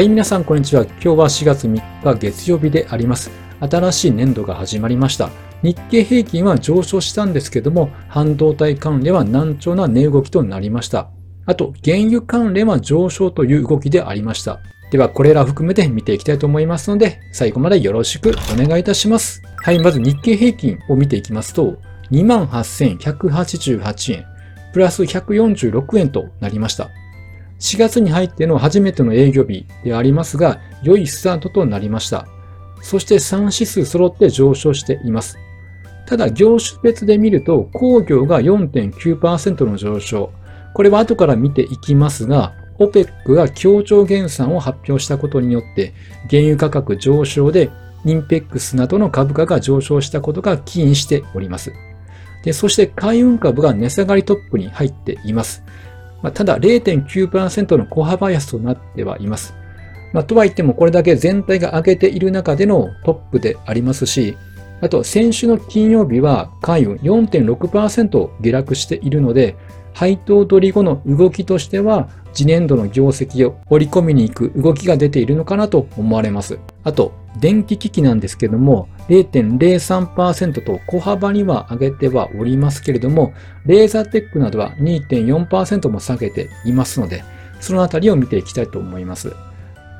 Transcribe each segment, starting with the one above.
はい、皆さんこんにちは。今日は4月3日月曜日であります。新しい年度が始まりました。日経平均は上昇したんですけども、半導体関連は難聴な値動きとなりました。あと、原油関連は上昇という動きでありました。では、これら含めて見ていきたいと思いますので、最後までよろしくお願いいたします。はい、まず日経平均を見ていきますと、28,188円、プラス146円となりました。4月に入っての初めての営業日でありますが、良いスタートとなりました。そして3指数揃って上昇しています。ただ業種別で見ると工業が4.9%の上昇。これは後から見ていきますが、OPEC が協調減産を発表したことによって原油価格上昇でインペックスなどの株価が上昇したことが起因しております。でそして海運株が値下がりトップに入っています。まあ、ただ0.9%の小幅安となってはいます。まあ、とはいってもこれだけ全体が上げている中でのトップでありますし、あと、先週の金曜日は海運4.6%下落しているので、配当取り後の動きとしては、次年度の業績を織り込みに行く動きが出ているのかなと思われます。あと、電気機器なんですけども、0.03%と小幅には上げてはおりますけれども、レーザーテックなどは2.4%も下げていますので、そのあたりを見ていきたいと思います。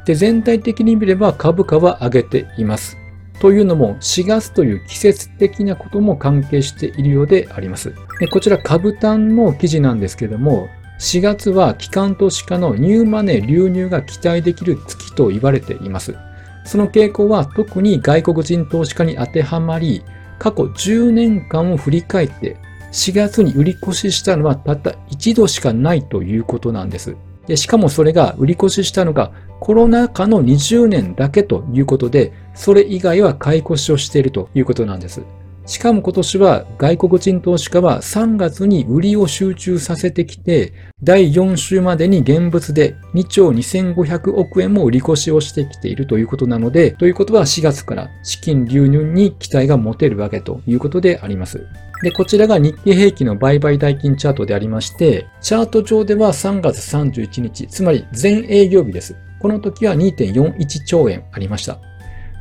で、全体的に見れば株価は上げています。というのも4月という季節的なことも関係しているようであります。こちら株単の記事なんですけども、4月は機関投資家のニューマネー流入が期待できる月と言われています。その傾向は特に外国人投資家に当てはまり、過去10年間を振り返って4月に売り越ししたのはたった一度しかないということなんです。でしかもそれが売り越ししたのがコロナ禍の20年だけということで、それ以外は買い越しをしているということなんです。しかも今年は外国人投資家は3月に売りを集中させてきて、第4週までに現物で2兆2500億円も売り越しをしてきているということなので、ということは4月から資金流入に期待が持てるわけということであります。で、こちらが日経平均の売買代金チャートでありまして、チャート上では3月31日、つまり全営業日です。この時は2.41兆円ありました。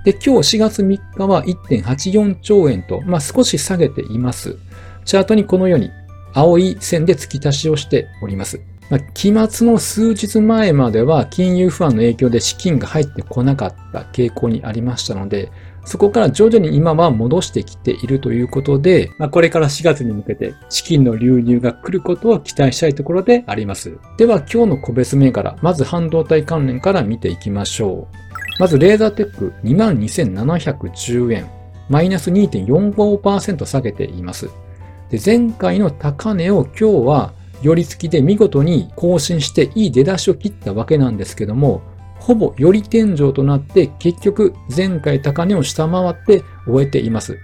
で、今日4月3日は1.84兆円と、まあ、少し下げています。チャートにこのように青い線で突き足しをしております。まあ、期末の数日前までは金融不安の影響で資金が入ってこなかった傾向にありましたので、そこから徐々に今は戻してきているということで、まあ、これから4月に向けて資金の流入が来ることを期待したいところであります。では今日の個別銘柄、まず半導体関連から見ていきましょう。まずレーザーテック22,710円、マイナス2.45%下げています。で前回の高値を今日は寄り付きで見事に更新していい出だしを切ったわけなんですけども、ほぼより天井となって結局前回高値を下回って終えています。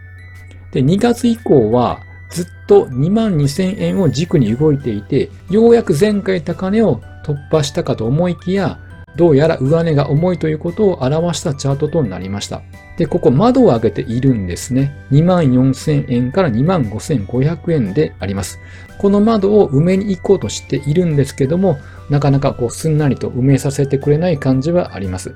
で、2月以降はずっと2万2000円を軸に動いていて、ようやく前回高値を突破したかと思いきや、どうやら上値が重いということを表したチャートとなりました。で、ここ窓を開けているんですね。24,000円から25,500円であります。この窓を埋めに行こうとしているんですけども、なかなかこうすんなりと埋めさせてくれない感じはあります。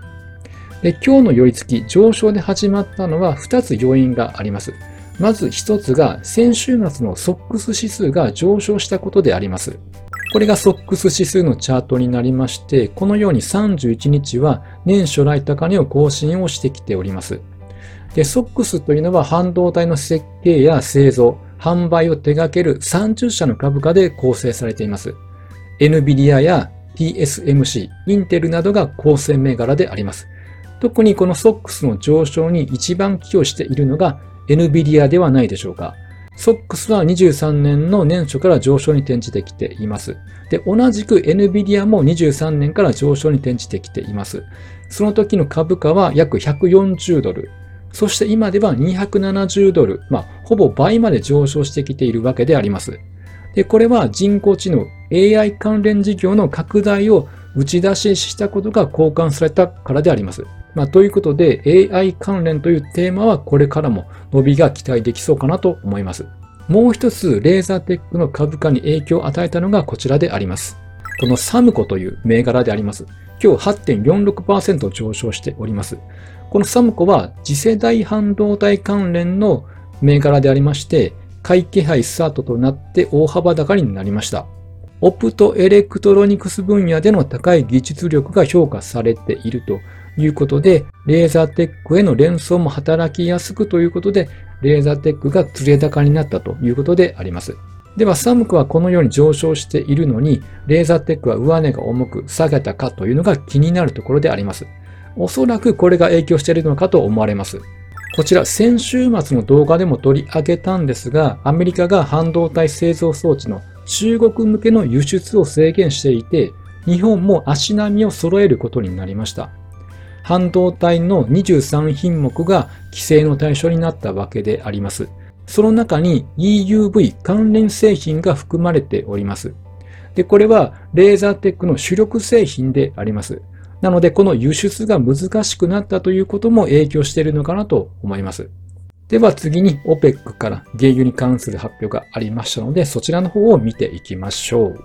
で、今日の寄り付き上昇で始まったのは2つ要因があります。まず1つが先週末のソックス指数が上昇したことであります。これがソックス指数のチャートになりまして、このように31日は年初来高値を更新をしてきております。で、ソックスというのは半導体の設計や製造、販売を手掛ける30社の株価で構成されています。NVIDIA や TSMC、インテルなどが構成銘柄であります。特にこのソックスの上昇に一番寄与しているのが NVIDIA ではないでしょうか。ソックスは23年の年初から上昇に転じてきています。で、同じく NVIDIA も23年から上昇に転じてきています。その時の株価は約140ドル。そして今では270ドル。まあ、ほぼ倍まで上昇してきているわけであります。で、これは人工知能 AI 関連事業の拡大を打ち出ししたことが交換されたからであります。まあ、ということで AI 関連というテーマはこれからも伸びが期待できそうかなと思います。もう一つレーザーテックの株価に影響を与えたのがこちらであります。このサムコという銘柄であります。今日8.46%上昇しております。このサムコは次世代半導体関連の銘柄でありまして、買い気配スタートとなって大幅高になりました。オプトエレクトロニクス分野での高い技術力が評価されているということで、レーザーテックへの連想も働きやすくということで、レーザーテックが釣れ高になったということであります。では、サムクはこのように上昇しているのに、レーザーテックは上値が重く下げたかというのが気になるところであります。おそらくこれが影響しているのかと思われます。こちら先週末の動画でも取り上げたんですが、アメリカが半導体製造装置の中国向けの輸出を制限していて、日本も足並みを揃えることになりました。半導体の23品目が規制の対象になったわけであります。その中に EUV 関連製品が含まれております。で、これはレーザーテックの主力製品であります。なので、この輸出が難しくなったということも影響しているのかなと思います。では次に OPEC から原油に関する発表がありましたので、そちらの方を見ていきましょう。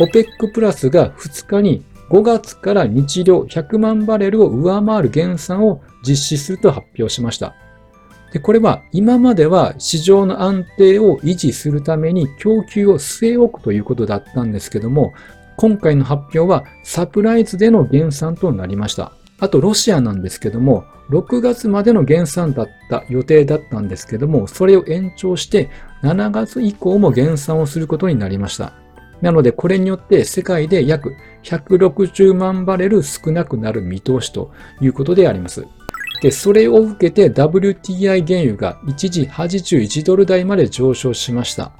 OPEC プラスが2日に5月から日量100万バレルを上回る減産を実施すると発表しました。でこれは今までは市場の安定を維持するために供給を据え置くということだったんですけども、今回の発表はサプライズでの減産となりました。あとロシアなんですけども、6月までの減産だった予定だったんですけども、それを延長して7月以降も減産をすることになりました。なのでこれによって世界で約160万バレル少なくなる見通しということであります。で、それを受けて WTI 原油が一時81ドル台まで上昇しました。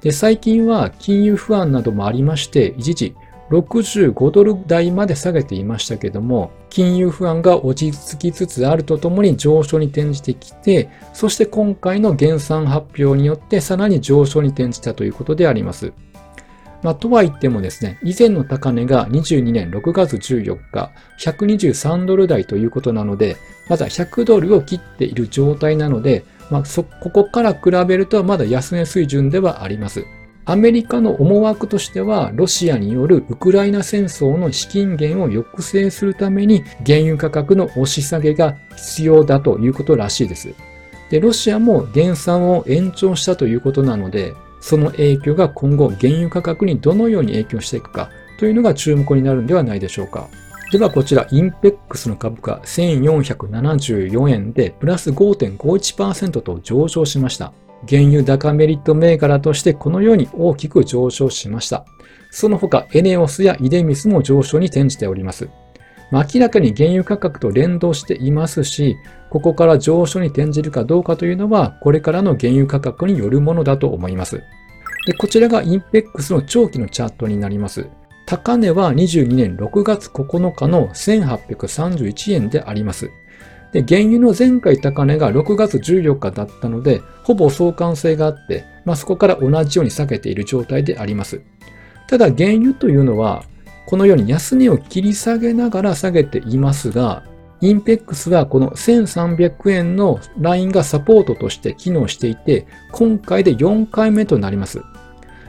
で、最近は金融不安などもありまして、一時65ドル台まで下げていましたけども、金融不安が落ち着きつつあるとともに上昇に転じてきて、そして今回の減産発表によってさらに上昇に転じたということであります。まあ、とは言ってもですね、以前の高値が22年6月14日、123ドル台ということなので、まだ100ドルを切っている状態なので、まあ、そ、ここから比べるとまだ安値水準ではあります。アメリカの思惑としては、ロシアによるウクライナ戦争の資金源を抑制するために原油価格の押し下げが必要だということらしいです。で、ロシアも減産を延長したということなので、その影響が今後原油価格にどのように影響していくかというのが注目になるんではないでしょうか。ではこちら、インペックスの株価1474円でプラス5.51%と上昇しました。原油高メリット銘柄としてこのように大きく上昇しました。その他、エネオスやイデミスも上昇に転じております。明らかに原油価格と連動していますし、ここから上昇に転じるかどうかというのは、これからの原油価格によるものだと思います。でこちらがインペックスの長期のチャートになります。高値は22年6月9日の1831円であります。で、原油の前回高値が6月14日だったので、ほぼ相関性があって、まあ、そこから同じように下げている状態であります。ただ原油というのは、このように安値を切り下げながら下げていますが、インペックスはこの1300円のラインがサポートとして機能していて、今回で4回目となります。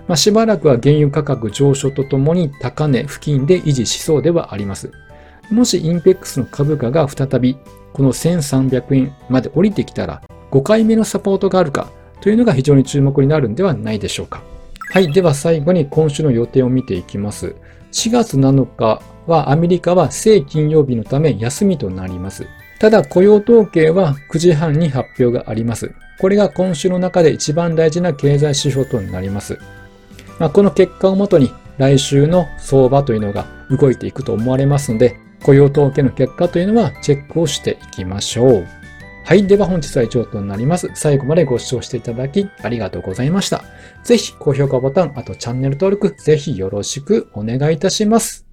まあ、しばらくは原油価格上昇とともに高値付近で維持しそうではあります。もしインペックスの株価が再びこの1300円まで降りてきたら5回目のサポートがあるかというのが非常に注目になるんではないでしょうか。はい。では最後に今週の予定を見ていきます。4月7日はアメリカは正金曜日のため休みとなります。ただ雇用統計は9時半に発表があります。これが今週の中で一番大事な経済指標となります。まあ、この結果をもとに来週の相場というのが動いていくと思われますので、雇用統計の結果というのはチェックをしていきましょう。はい。では本日は以上となります。最後までご視聴していただきありがとうございました。ぜひ高評価ボタン、あとチャンネル登録、ぜひよろしくお願いいたします。